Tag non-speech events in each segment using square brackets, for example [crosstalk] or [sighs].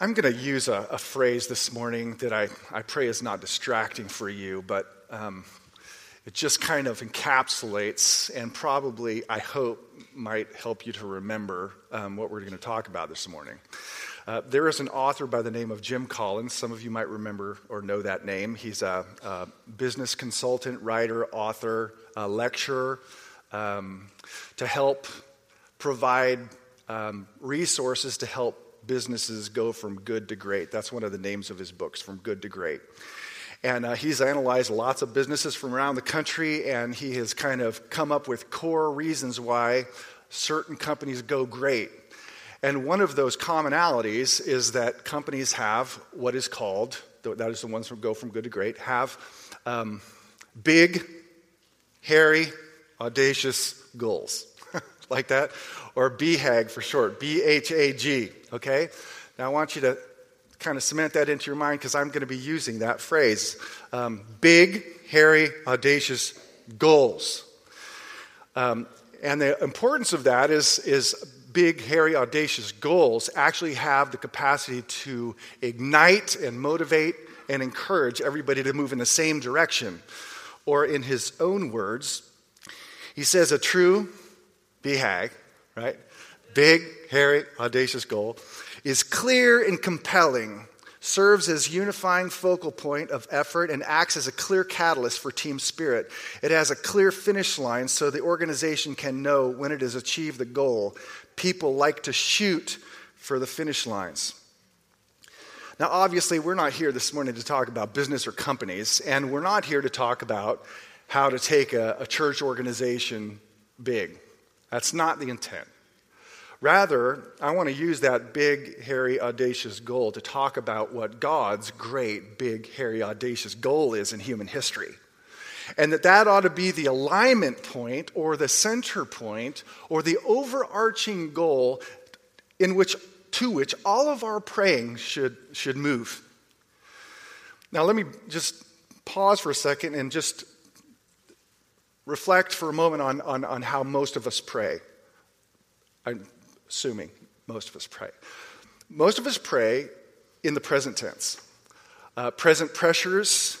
I'm going to use a, a, phrase this morning that I, I pray is not distracting for you, but um, it just kind of encapsulates and probably, I hope, might help you to remember um, what we're going to talk about this morning. Uh, there is an author by the name of Jim Collins. Some of you might remember or know that name. He's a, a business consultant, writer, author, lecturer um, to help provide um, resources to help businesses go from good to great. That's one of the names of his books, From Good to Great. And uh, he's analyzed lots of businesses from around the country, and he has kind of come up with core reasons why certain companies go great. And one of those commonalities is that companies have what is called, that is the ones that go from good to great, have um, big, hairy, audacious goals. Like that? Or BHAG for short, B H A G, okay? Now I want you to kind of cement that into your mind because I'm going to be using that phrase. Um, big, hairy, audacious goals. Um, and the importance of that is, is big, hairy, audacious goals actually have the capacity to ignite and motivate and encourage everybody to move in the same direction. Or, in his own words, he says a true BHAG, right? Big, hairy, audacious goal is clear and compelling, serves as unifying focal point of effort, and acts as a clear catalyst for team spirit. It has a clear finish line so the organization can know when it has achieved the goal. People like to shoot for the finish lines. Now, obviously, we're not here this morning to talk about business or companies, and we're not here to talk about how to take a, a church organization big. That's not the intent. Rather, I want to use that big, hairy, audacious goal to talk about what God's great, big, hairy, audacious goal is in human history. And that that ought to be the alignment point or the center point or the overarching goal in which, to which all of our praying should, should move. Now, let me just pause for a second and just reflect for a moment on, on, on how most of us pray. I'm assuming most of us pray. Most of us pray in the present tense. Uh, present pressures,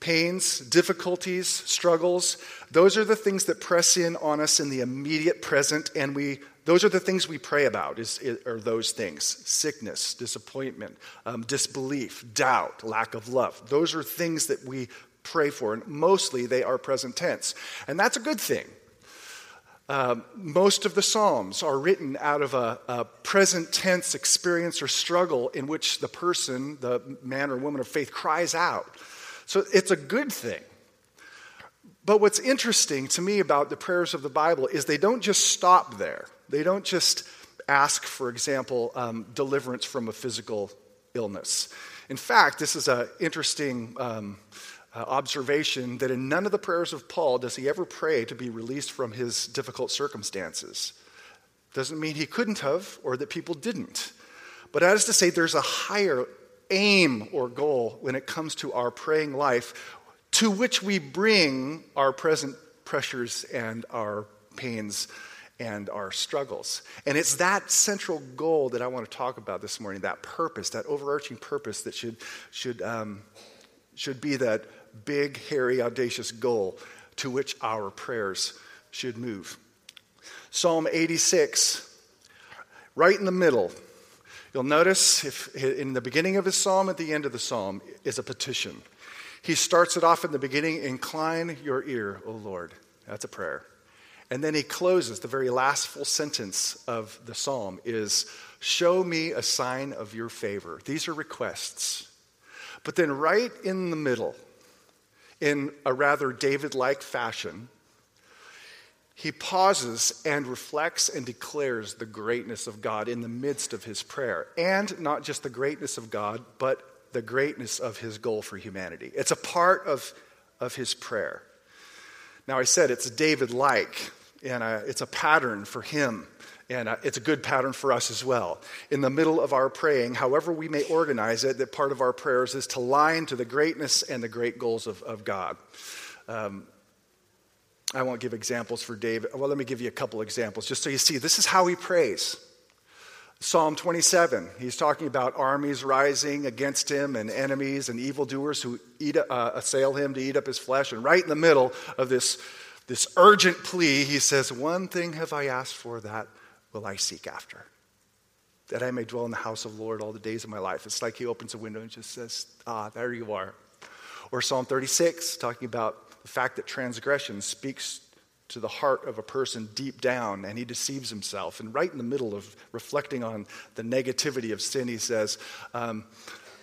pains, difficulties, struggles, those are the things that press in on us in the immediate present, and we those are the things we pray about is, is are those things sickness disappointment um, disbelief doubt lack of love those are things that we pray for and mostly they are present tense and that's a good thing uh, most of the Psalms are written out of a, a, present tense experience or struggle in which the person, the man or woman of faith, cries out. So it's a good thing. But what's interesting to me about the prayers of the Bible is they don't just stop there. They don't just ask, for example, um, deliverance from a physical illness. In fact, this is an interesting. Um, uh, observation that in none of the prayers of Paul does he ever pray to be released from his difficult circumstances. Doesn't mean he couldn't have or that people didn't. But that is to say, there's a higher aim or goal when it comes to our praying life to which we bring our present pressures and our pains and our struggles. And it's that central goal that I want to talk about this morning that purpose, that overarching purpose that should, should, um, should be that big, hairy, audacious goal to which our prayers should move. Psalm 86, right in the middle. You'll notice if in the beginning of his psalm, at the end of the psalm, is a petition. He starts it off in the beginning Incline your ear, O Lord. That's a prayer. And then he closes, the very last full sentence of the psalm is Show me a sign of your favor. These are requests. But then, right in the middle, in a rather David like fashion, he pauses and reflects and declares the greatness of God in the midst of his prayer. And not just the greatness of God, but the greatness of his goal for humanity. It's a part of, of his prayer. Now, I said it's David like, and uh, it's a pattern for him. And uh, it's a good pattern for us as well. In the middle of our praying, however we may organize it, that part of our prayers is to line to the greatness and the great goals of, of God. Um, I won't give examples for David. Well, let me give you a couple examples just so you see this is how he prays. Psalm 27, he's talking about armies rising against him and enemies and evildoers who eat, uh, assail him to eat up his flesh. And right in the middle of this, this urgent plea, he says, One thing have I asked for, that will I seek after. That I may dwell in the house of the Lord all the days of my life. It's like he opens a window and just says, Ah, there you are. Or Psalm 36, talking about the fact that transgression speaks to the heart of a person deep down and he deceives himself. And right in the middle of reflecting on the negativity of sin, he says, um,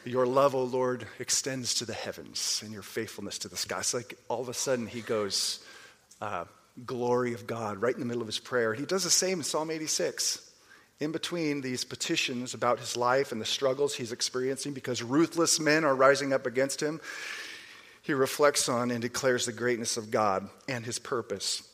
Your love, O Lord, extends to the heavens and your faithfulness to the sky. It's like all of a sudden he goes, uh, Glory of God, right in the middle of his prayer. He does the same in Psalm 86. In between these petitions about his life and the struggles he's experiencing because ruthless men are rising up against him, he reflects on and declares the greatness of God and his purpose.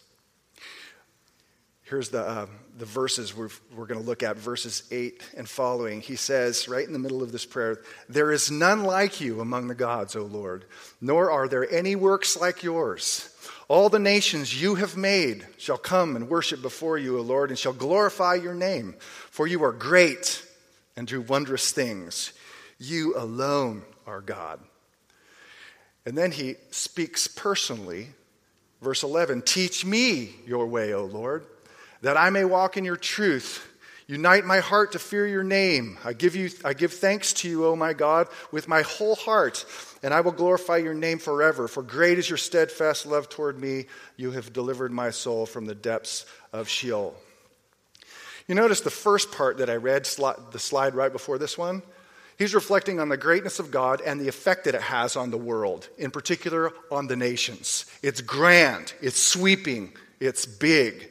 Here's the, uh, the verses we're, we're going to look at, verses 8 and following. He says, right in the middle of this prayer, There is none like you among the gods, O Lord, nor are there any works like yours. All the nations you have made shall come and worship before you, O Lord, and shall glorify your name, for you are great and do wondrous things. You alone are God. And then he speaks personally. Verse 11 Teach me your way, O Lord that I may walk in your truth. Unite my heart to fear your name. I give, you, I give thanks to you, O my God, with my whole heart, and I will glorify your name forever. For great is your steadfast love toward me. You have delivered my soul from the depths of Sheol. You notice the first part that I read, the slide right before this one? He's reflecting on the greatness of God and the effect that it has on the world, in particular on the nations. It's grand, it's sweeping, it's big.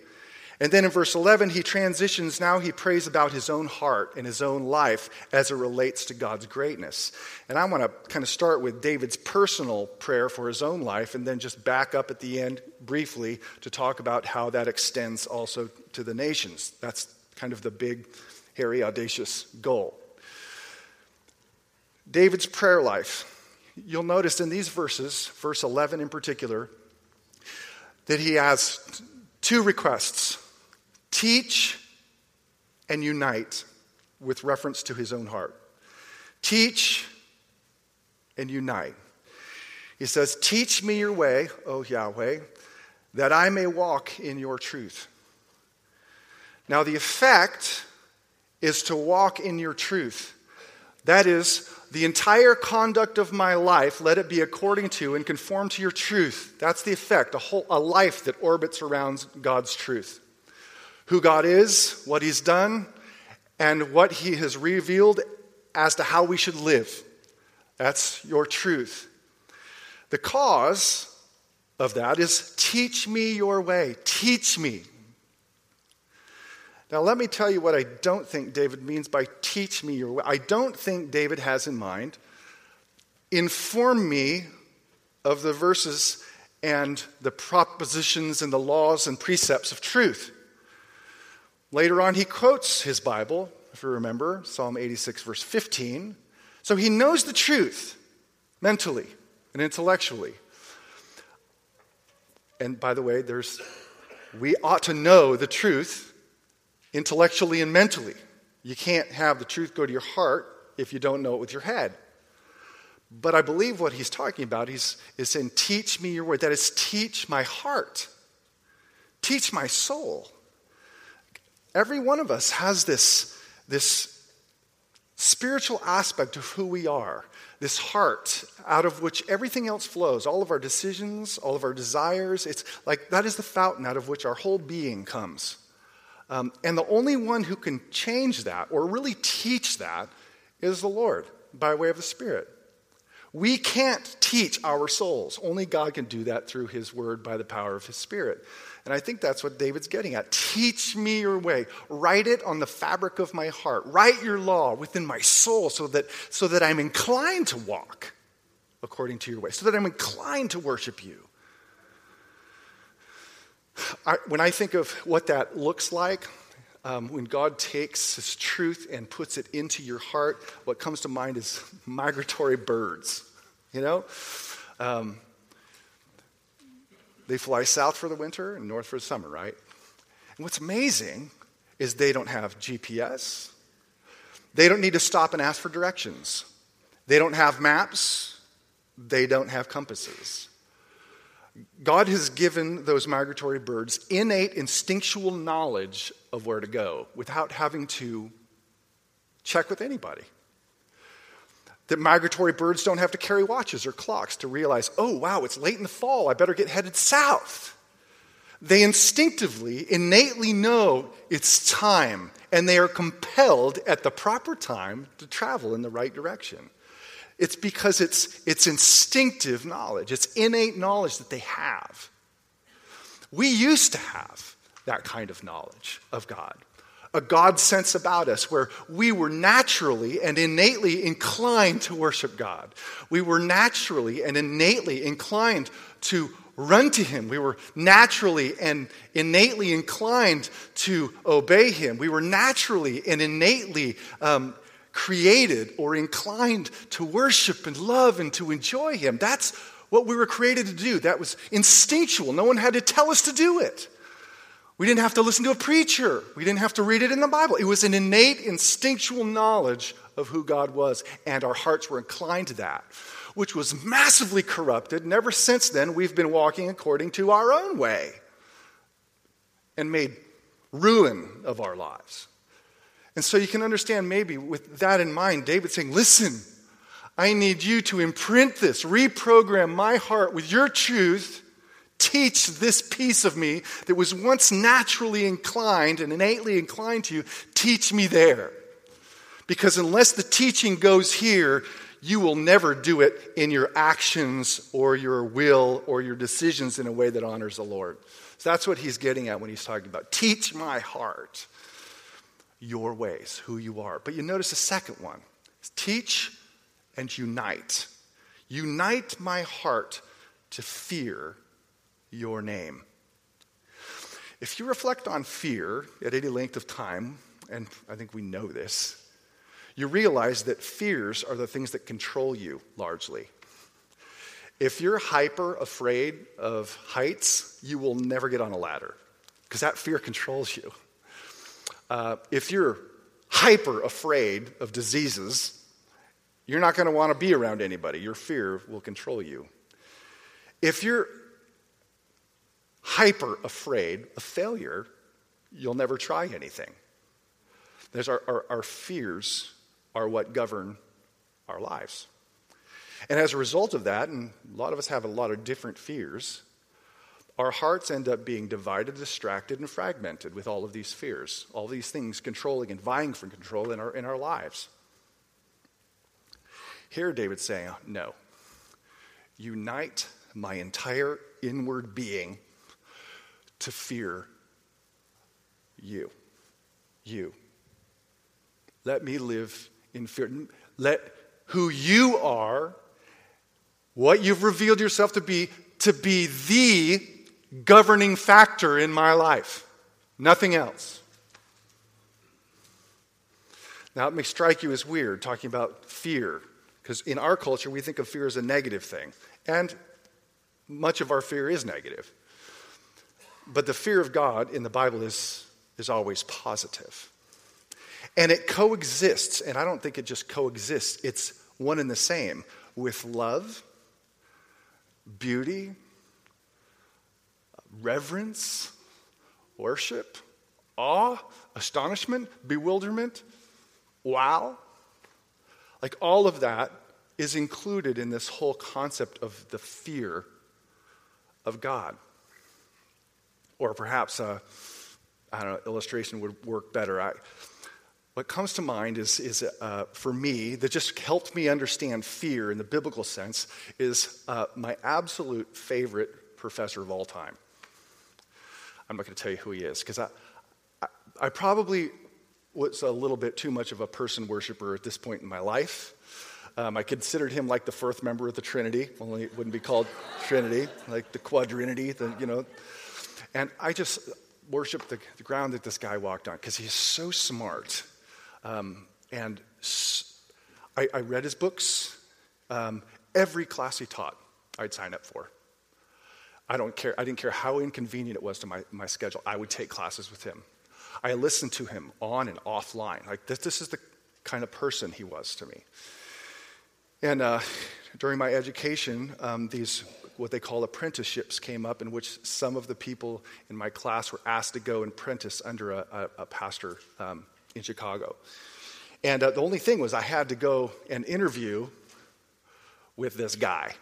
And then in verse 11, he transitions. Now he prays about his own heart and his own life as it relates to God's greatness. And I want to kind of start with David's personal prayer for his own life and then just back up at the end briefly to talk about how that extends also to the nations. That's kind of the big, hairy, audacious goal. David's prayer life. You'll notice in these verses, verse 11 in particular, that he has two requests Teach and unite with reference to his own heart. Teach and unite. He says, Teach me your way, O Yahweh, that I may walk in your truth. Now, the effect is to walk in your truth. That is, the entire conduct of my life, let it be according to and conform to your truth. That's the effect, a, whole, a life that orbits around God's truth who God is, what He's done, and what He has revealed as to how we should live. That's your truth. The cause of that is teach me your way. Teach me. Now, let me tell you what I don't think David means by teach me your way. I don't think David has in mind inform me of the verses and the propositions and the laws and precepts of truth. Later on, he quotes his Bible, if you remember, Psalm 86, verse 15. So he knows the truth mentally and intellectually. And by the way, there's, we ought to know the truth intellectually and mentally. You can't have the truth go to your heart if you don't know it with your head. But I believe what he's talking about he's, is saying, Teach me your word. That is, teach my heart, teach my soul. Every one of us has this, this spiritual aspect of who we are, this heart out of which everything else flows, all of our decisions, all of our desires. It's like that is the fountain out of which our whole being comes. Um, and the only one who can change that or really teach that is the Lord by way of the Spirit. We can't teach our souls. Only God can do that through His Word by the power of His Spirit. And I think that's what David's getting at. Teach me your way. Write it on the fabric of my heart. Write your law within my soul so that, so that I'm inclined to walk according to your way, so that I'm inclined to worship you. I, when I think of what that looks like, um, when God takes His truth and puts it into your heart, what comes to mind is migratory birds. You know? Um, they fly south for the winter and north for the summer, right? And what's amazing is they don't have GPS, They don't need to stop and ask for directions. They don't have maps. They don't have compasses. God has given those migratory birds innate instinctual knowledge of where to go without having to check with anybody. That migratory birds don't have to carry watches or clocks to realize, oh, wow, it's late in the fall. I better get headed south. They instinctively, innately know it's time, and they are compelled at the proper time to travel in the right direction. It's because it's, it's instinctive knowledge, it's innate knowledge that they have. We used to have that kind of knowledge of God, a God sense about us where we were naturally and innately inclined to worship God. We were naturally and innately inclined to run to Him. We were naturally and innately inclined to obey Him. We were naturally and innately um, created or inclined to worship and love and to enjoy Him. That's what we were created to do. That was instinctual. No one had to tell us to do it. We didn't have to listen to a preacher. We didn't have to read it in the Bible. It was an innate, instinctual knowledge of who God was, and our hearts were inclined to that, which was massively corrupted. And ever since then, we've been walking according to our own way and made ruin of our lives. And so you can understand, maybe with that in mind, David saying, Listen, I need you to imprint this, reprogram my heart with your truth. Teach this piece of me that was once naturally inclined and innately inclined to you, teach me there. Because unless the teaching goes here, you will never do it in your actions or your will or your decisions in a way that honors the Lord. So that's what he's getting at when he's talking about teach my heart your ways, who you are. But you notice the second one teach and unite. Unite my heart to fear your name. If you reflect on fear at any length of time, and I think we know this, you realize that fears are the things that control you largely. If you're hyper afraid of heights, you will never get on a ladder because that fear controls you. Uh, if you're hyper afraid of diseases, you're not going to want to be around anybody. Your fear will control you. If you're hyper afraid of failure, you'll never try anything. There's our, our, our, fears are what govern our lives. And as a result of that, and a lot of us have a lot of different fears, our hearts end up being divided, distracted, and fragmented with all of these fears, all these things controlling and vying for control in our, in our lives. Here, David's saying, No. Unite my entire inward being to fear you. You. Let me live in fear. Let who you are, what you've revealed yourself to be, to be the governing factor in my life, nothing else. Now, it may strike you as weird talking about fear, because in our culture, we think of fear as a negative thing. And much of our fear is negative. But the fear of God in the Bible is, is always positive. And it coexists, and I don't think it just coexists, it's one and the same with love, beauty, reverence, worship, awe, astonishment, bewilderment, wow. Like all of that is included in this whole concept of the fear of God. Or perhaps a, I don't know, illustration would work better. I, what comes to mind is, is uh, for me, that just helped me understand fear in the biblical sense, is uh, my absolute favorite professor of all time. I'm not going to tell you who he is because I, I, I, probably was a little bit too much of a person worshiper at this point in my life. Um, I considered him like the fourth member of the Trinity, only it wouldn't be called Trinity, like the quadrinity, the, you know. And I just worshiped the, the ground that this guy walked on because he's so smart. Um, and I, I, read his books. Um, every class he taught, I'd sign up for. I don't care. I didn't care how inconvenient it was to my, my schedule. I would take classes with him. I listened to him on and offline. Like this, this is the kind of person he was to me. And uh, during my education, um, these what they call apprenticeships came up, in which some of the people in my class were asked to go and apprentice under a, a, a pastor um, in Chicago. And uh, the only thing was, I had to go and interview with this guy,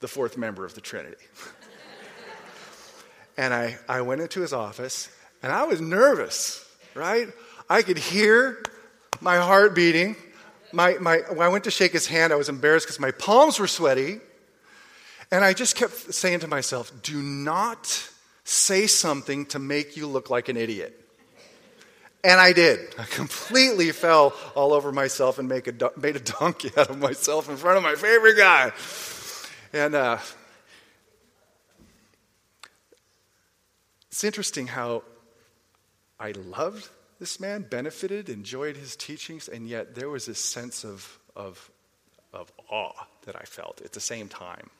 the fourth member of the Trinity. [laughs] and I, I went into his office, and I was nervous, right? I could hear my heart beating. My, my, when I went to shake his hand, I was embarrassed because my palms were sweaty. And I just kept saying to myself, do not say something to make you look like an idiot. And I did. I completely fell all over myself and make a, made a donkey [laughs] out of myself in front of my favorite guy. And uh, it's interesting how I loved this man, benefited, enjoyed his teachings, and yet there was this sense of, of, of awe that I felt at the same time.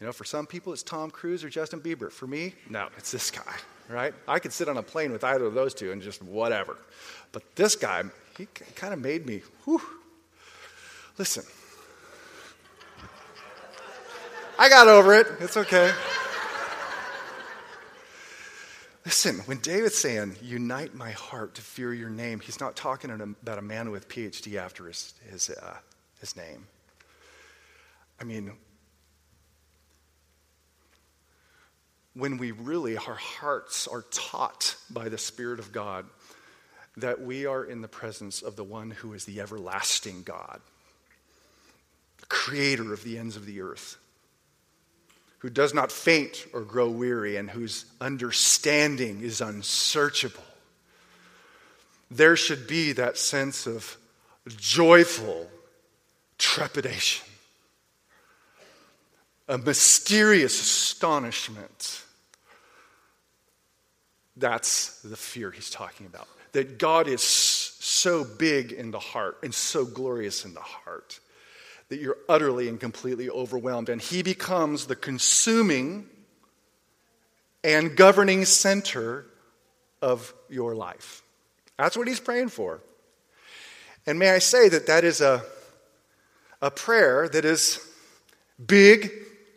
You know, for some people it's Tom Cruise or Justin Bieber. For me, no, it's this guy, right? I could sit on a plane with either of those two and just whatever. But this guy, he kind of made me, whew. Listen, I got over it. It's okay. Listen, when David's saying, unite my heart to fear your name, he's not talking about a man with PhD after his, his, uh, his name. I mean, when we really, our hearts are taught by the Spirit of God that we are in the presence of the one who is the everlasting God, the creator of the ends of the earth, who does not faint or grow weary, and whose understanding is unsearchable. There should be that sense of joyful trepidation, a mysterious astonishment that's the fear he's talking about. That God is so big in the heart and so glorious in the heart that you're utterly and completely overwhelmed. And he becomes the consuming and governing center of your life. That's what he's praying for. And may I say that that is a, a prayer that is big,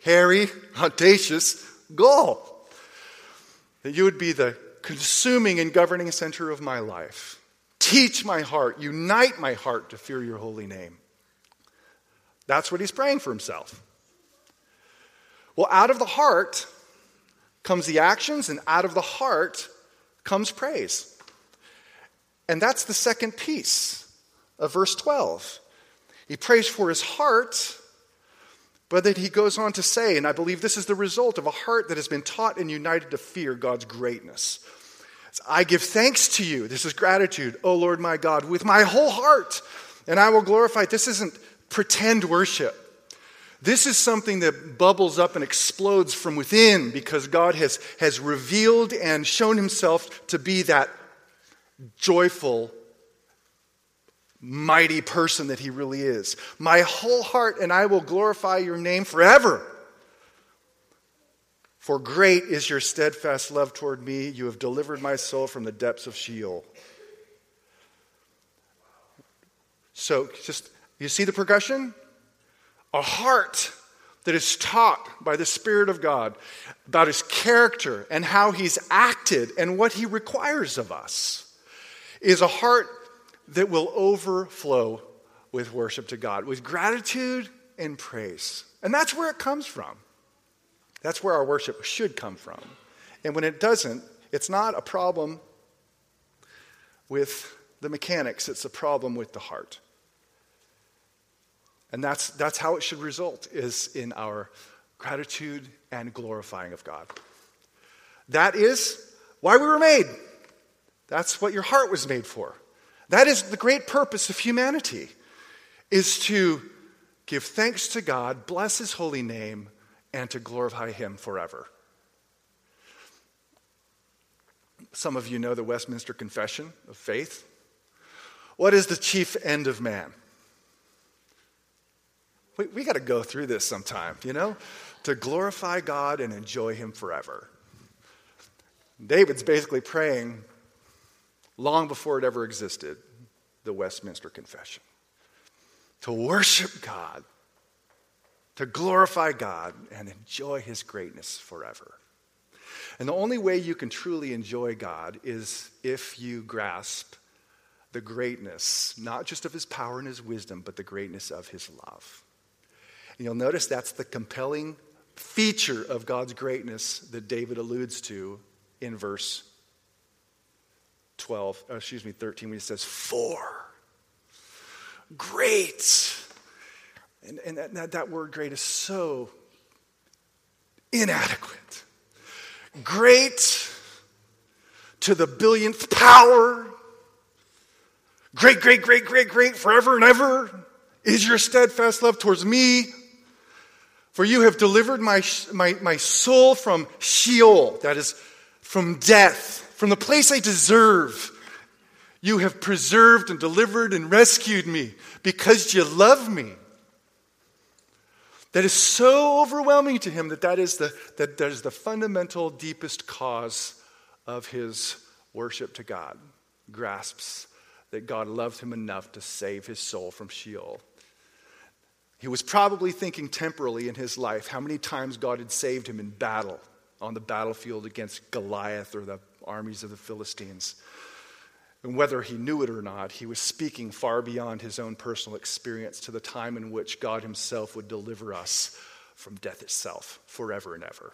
hairy, [laughs] audacious goal. That you would be the consuming and governing center of my life. Teach my heart, unite my heart to fear your holy name. That's what he's praying for himself. Well, out of the heart comes the actions, and out of the heart comes praise. And that's the second piece of verse 12. He prays for his heart, but then he goes on to say, and I believe this is the result of a heart that has been taught and united to fear God's greatness. I give thanks to you. This is gratitude, O Lord my God, with my whole heart, and I will glorify. This isn't pretend worship. This is something that bubbles up and explodes from within because God has, has revealed and shown himself to be that joyful, mighty person that he really is. My whole heart, and I will glorify your name forever. For great is your steadfast love toward me. You have delivered my soul from the depths of Sheol. So, just, you see the progression? A heart that is taught by the Spirit of God about his character and how he's acted and what he requires of us is a heart that will overflow with worship to God, with gratitude and praise. And that's where it comes from. That's where our worship should come from. And when it doesn't, it's not a problem with the mechanics, it's a problem with the heart. And that's, that's how it should result is in our gratitude and glorifying of God. That is why we were made. That's what your heart was made for. That is the great purpose of humanity is to give thanks to God, bless his holy name, and to glorify Him forever. Some of you know the Westminster Confession of Faith. What is the chief end of man? We, we got to go through this sometime, you know? To glorify God and enjoy Him forever. David's basically praying long before it ever existed. the Westminster Confession. To worship God, to glorify God, and enjoy His greatness forever. And the only way you can truly enjoy God is if you grasp the greatness, not just of His power and His wisdom, but the greatness of His love. And you'll notice that's the compelling feature of God's greatness that David alludes to in verse 12, uh, excuse me, 13, when he says, For. Great. And, and that, that word great is so inadequate. Great to the billionth power. Great, great, great, great, great, forever and ever is your steadfast love towards me. For you have delivered my, my, my soul from Sheol, that is, from death, from the place I deserve. You have preserved and delivered and rescued me because you love me. That is so overwhelming to him that that is the, that, that is the fundamental, deepest cause of his worship to God. Grasps that God loved him enough to save his soul from Sheol. He was probably thinking temporally in his life how many times God had saved him in battle on the battlefield against Goliath or the armies of the Philistines. And whether he knew it or not, he was speaking far beyond his own personal experience to the time in which God himself would deliver us from death itself forever and ever.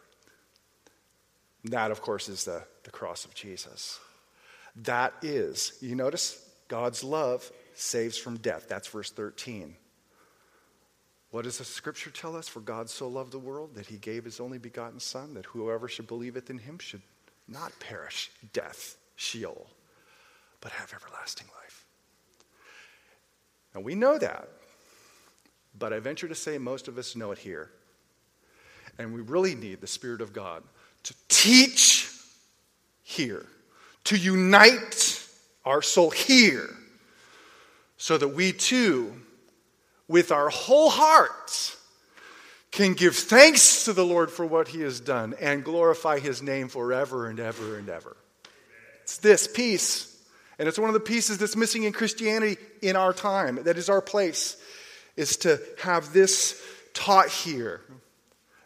And that, of course, is the, the cross of Jesus. That is, you notice, God's love saves from death. That's verse 13. What does the scripture tell us? For God so loved the world that he gave his only begotten Son, that whoever should believeth in him should not perish, death, Sheol, but have everlasting life. Now we know that, but I venture to say most of us know it here. And we really need the Spirit of God to teach here, to unite our soul here, so that we too with our whole hearts can give thanks to the Lord for what he has done and glorify his name forever and ever and ever. It's this peace. And it's one of the pieces that's missing in Christianity in our time. That is our place, is to have this taught here.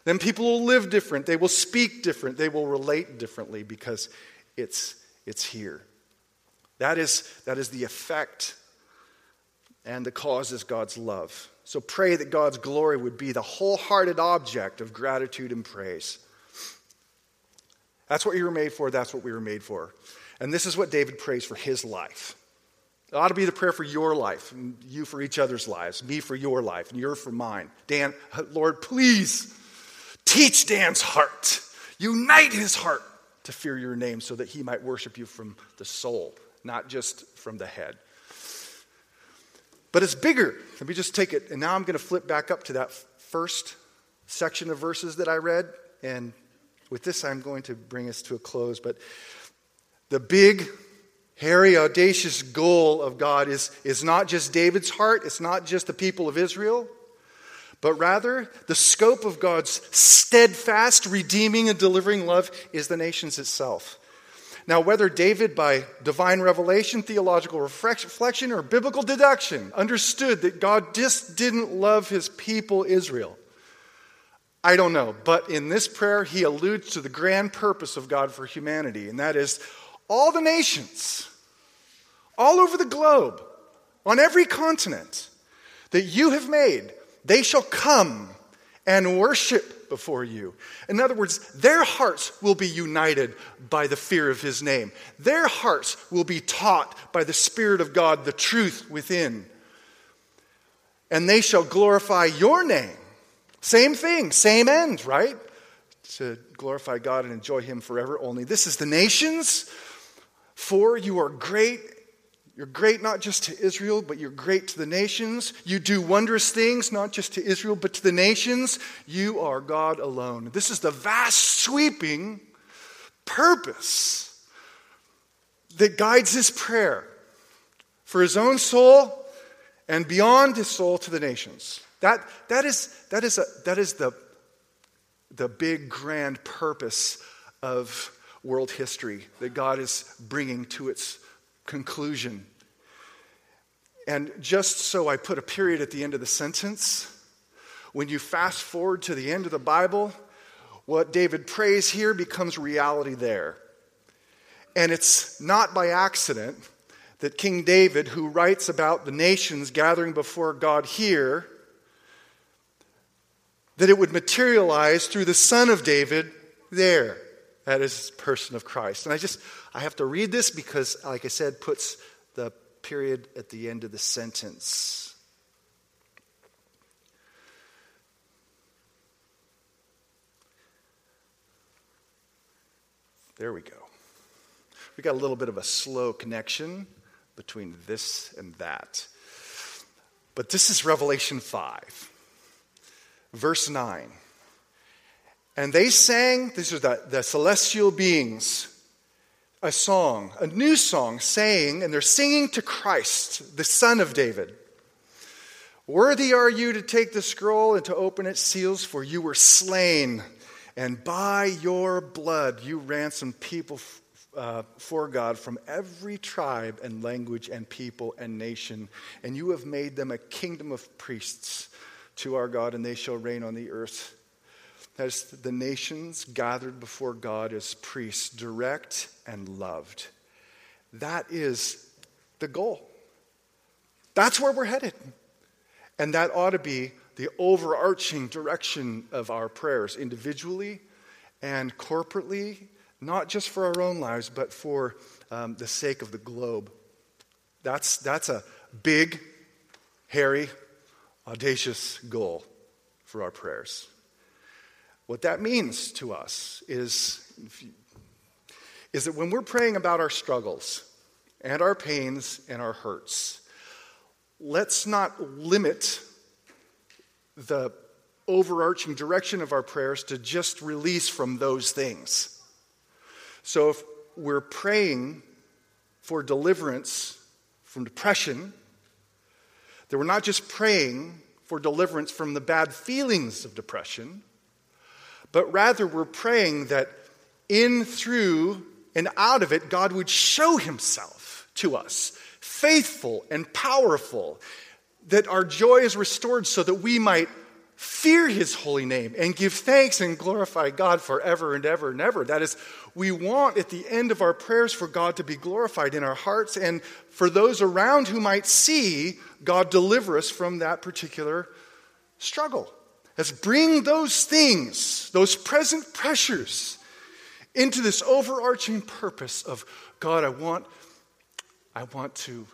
Then people will live different. They will speak different. They will relate differently because it's, it's here. That is, that is the effect and the cause is God's love. So pray that God's glory would be the wholehearted object of gratitude and praise. That's what you were made for. That's what we were made for. And this is what David prays for his life. It ought to be the prayer for your life, and you for each other's lives, me for your life, and you're for mine. Dan, Lord, please teach Dan's heart, unite his heart to fear your name so that he might worship you from the soul, not just from the head. But it's bigger. Let me just take it. And now I'm going to flip back up to that first section of verses that I read. And with this, I'm going to bring us to a close. But the big, hairy, audacious goal of God is, is not just David's heart, it's not just the people of Israel, but rather the scope of God's steadfast, redeeming, and delivering love is the nations itself. Now, whether David, by divine revelation, theological reflection, or biblical deduction, understood that God just didn't love his people, Israel, I don't know. But in this prayer, he alludes to the grand purpose of God for humanity, and that is all the nations, all over the globe, on every continent that you have made, they shall come and worship before you. In other words, their hearts will be united by the fear of his name. Their hearts will be taught by the Spirit of God the truth within. And they shall glorify your name. Same thing, same end, right? To glorify God and enjoy him forever only. This is the nations. For you are great you're great not just to Israel, but you're great to the nations. You do wondrous things, not just to Israel, but to the nations. You are God alone. This is the vast, sweeping purpose that guides his prayer for his own soul and beyond his soul to the nations. That, that is, that is, a, that is the, the big, grand purpose of world history that God is bringing to its conclusion. And just so I put a period at the end of the sentence, when you fast forward to the end of the Bible, what David prays here becomes reality there. And it's not by accident that King David, who writes about the nations gathering before God here, that it would materialize through the Son of David there. That is person of Christ. And I just, I have to read this because, like I said, puts the period at the end of the sentence. There we go. We got a little bit of a slow connection between this and that. But this is Revelation 5, verse 9. And they sang, these are the, the celestial beings, a song, a new song, saying, and they're singing to Christ, the Son of David. Worthy are you to take the scroll and to open its seals, for you were slain, and by your blood you ransomed people uh, for God from every tribe and language and people and nation, and you have made them a kingdom of priests to our God, and they shall reign on the earth. As the nations gathered before God as priests, direct and loved. That is the goal. That's where we're headed. And that ought to be the overarching direction of our prayers, individually and corporately, not just for our own lives, but for um, the sake of the globe. That's, that's a big, hairy, audacious goal for our prayers. What that means to us is, is that when we're praying about our struggles and our pains and our hurts, let's not limit the overarching direction of our prayers to just release from those things. So if we're praying for deliverance from depression, then we're not just praying for deliverance from the bad feelings of depression but rather we're praying that in, through, and out of it, God would show himself to us, faithful and powerful, that our joy is restored so that we might fear his holy name and give thanks and glorify God forever and ever and ever. That is, we want at the end of our prayers for God to be glorified in our hearts and for those around who might see God deliver us from that particular struggle. Let's bring those things, those present pressures, into this overarching purpose of God, I want, I want to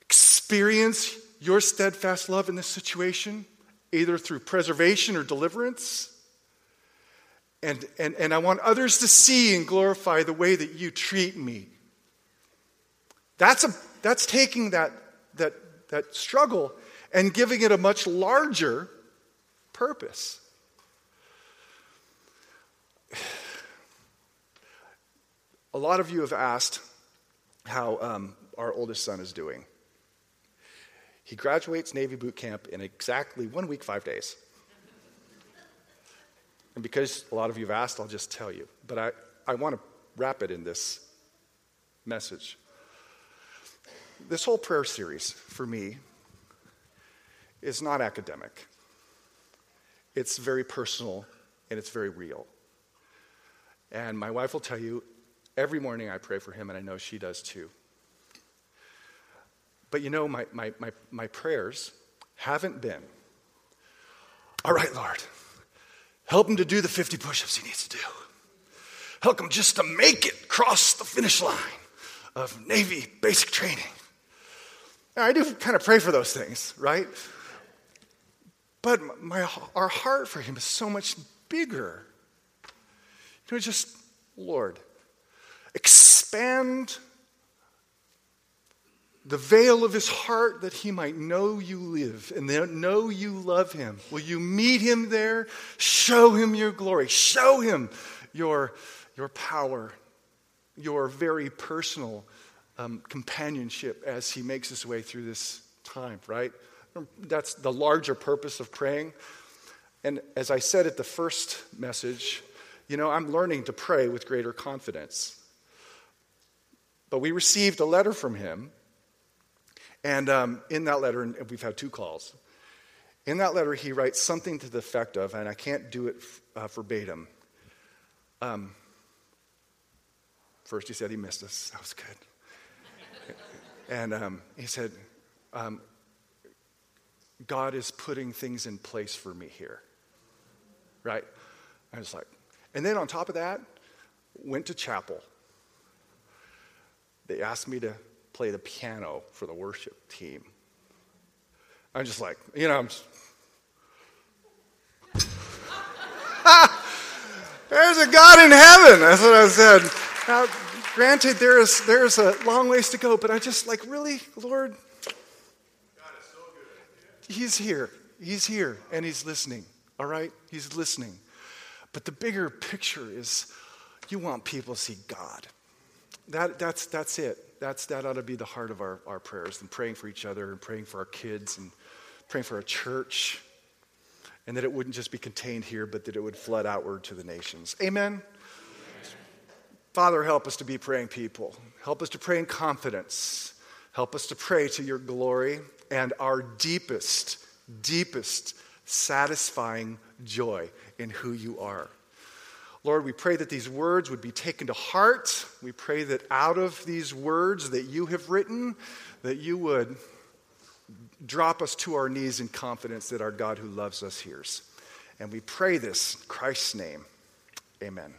experience your steadfast love in this situation, either through preservation or deliverance. And, and, and I want others to see and glorify the way that you treat me. That's, a, that's taking that, that, that struggle and giving it a much larger purpose. [sighs] A lot of you have asked how um, our oldest son is doing. He graduates Navy boot camp in exactly one week, five days. And because a lot of you have asked, I'll just tell you. But I, I want to wrap it in this message. This whole prayer series, for me, is not academic. It's very personal and it's very real. And my wife will tell you every morning I pray for him, and I know she does too. But you know, my, my, my, my prayers haven't been, all right, Lord, help him to do the 50 push ups he needs to do. Help him just to make it cross the finish line of Navy basic training. Now, I do kind of pray for those things, right? But my, our heart for him is so much bigger. You know, just, Lord, expand the veil of his heart that he might know you live and know you love him. Will you meet him there? Show him your glory. Show him your, your power, your very personal um, companionship as he makes his way through this time, right? That's the larger purpose of praying. And as I said at the first message, you know, I'm learning to pray with greater confidence. But we received a letter from him, And um, in that letter, and we've had two calls, in that letter, he writes something to the effect of, and I can't do it uh, verbatim. Um, first, he said he missed us. That was good. and um, he said, um, God is putting things in place for me here. Right? I was like, and then on top of that, went to chapel. They asked me to play the piano for the worship team. I'm just like, you know, I'm just, [laughs] There's a God in heaven. That's what I said. Now, granted, there is, there is a long ways to go, but I just like, really, Lord? He's here. He's here, and He's listening, all right? He's listening. But the bigger picture is you want people to see God. That, that's, that's it. That's, that ought to be the heart of our, our prayers and praying for each other and praying for our kids and praying for our church and that it wouldn't just be contained here, but that it would flood outward to the nations. Amen? Amen? Father, help us to be praying people. Help us to pray in confidence. Help us to pray to your glory and our deepest, deepest, satisfying joy in who you are. Lord, we pray that these words would be taken to heart. We pray that out of these words that you have written, that you would drop us to our knees in confidence that our God who loves us hears. And we pray this in Christ's name. Amen.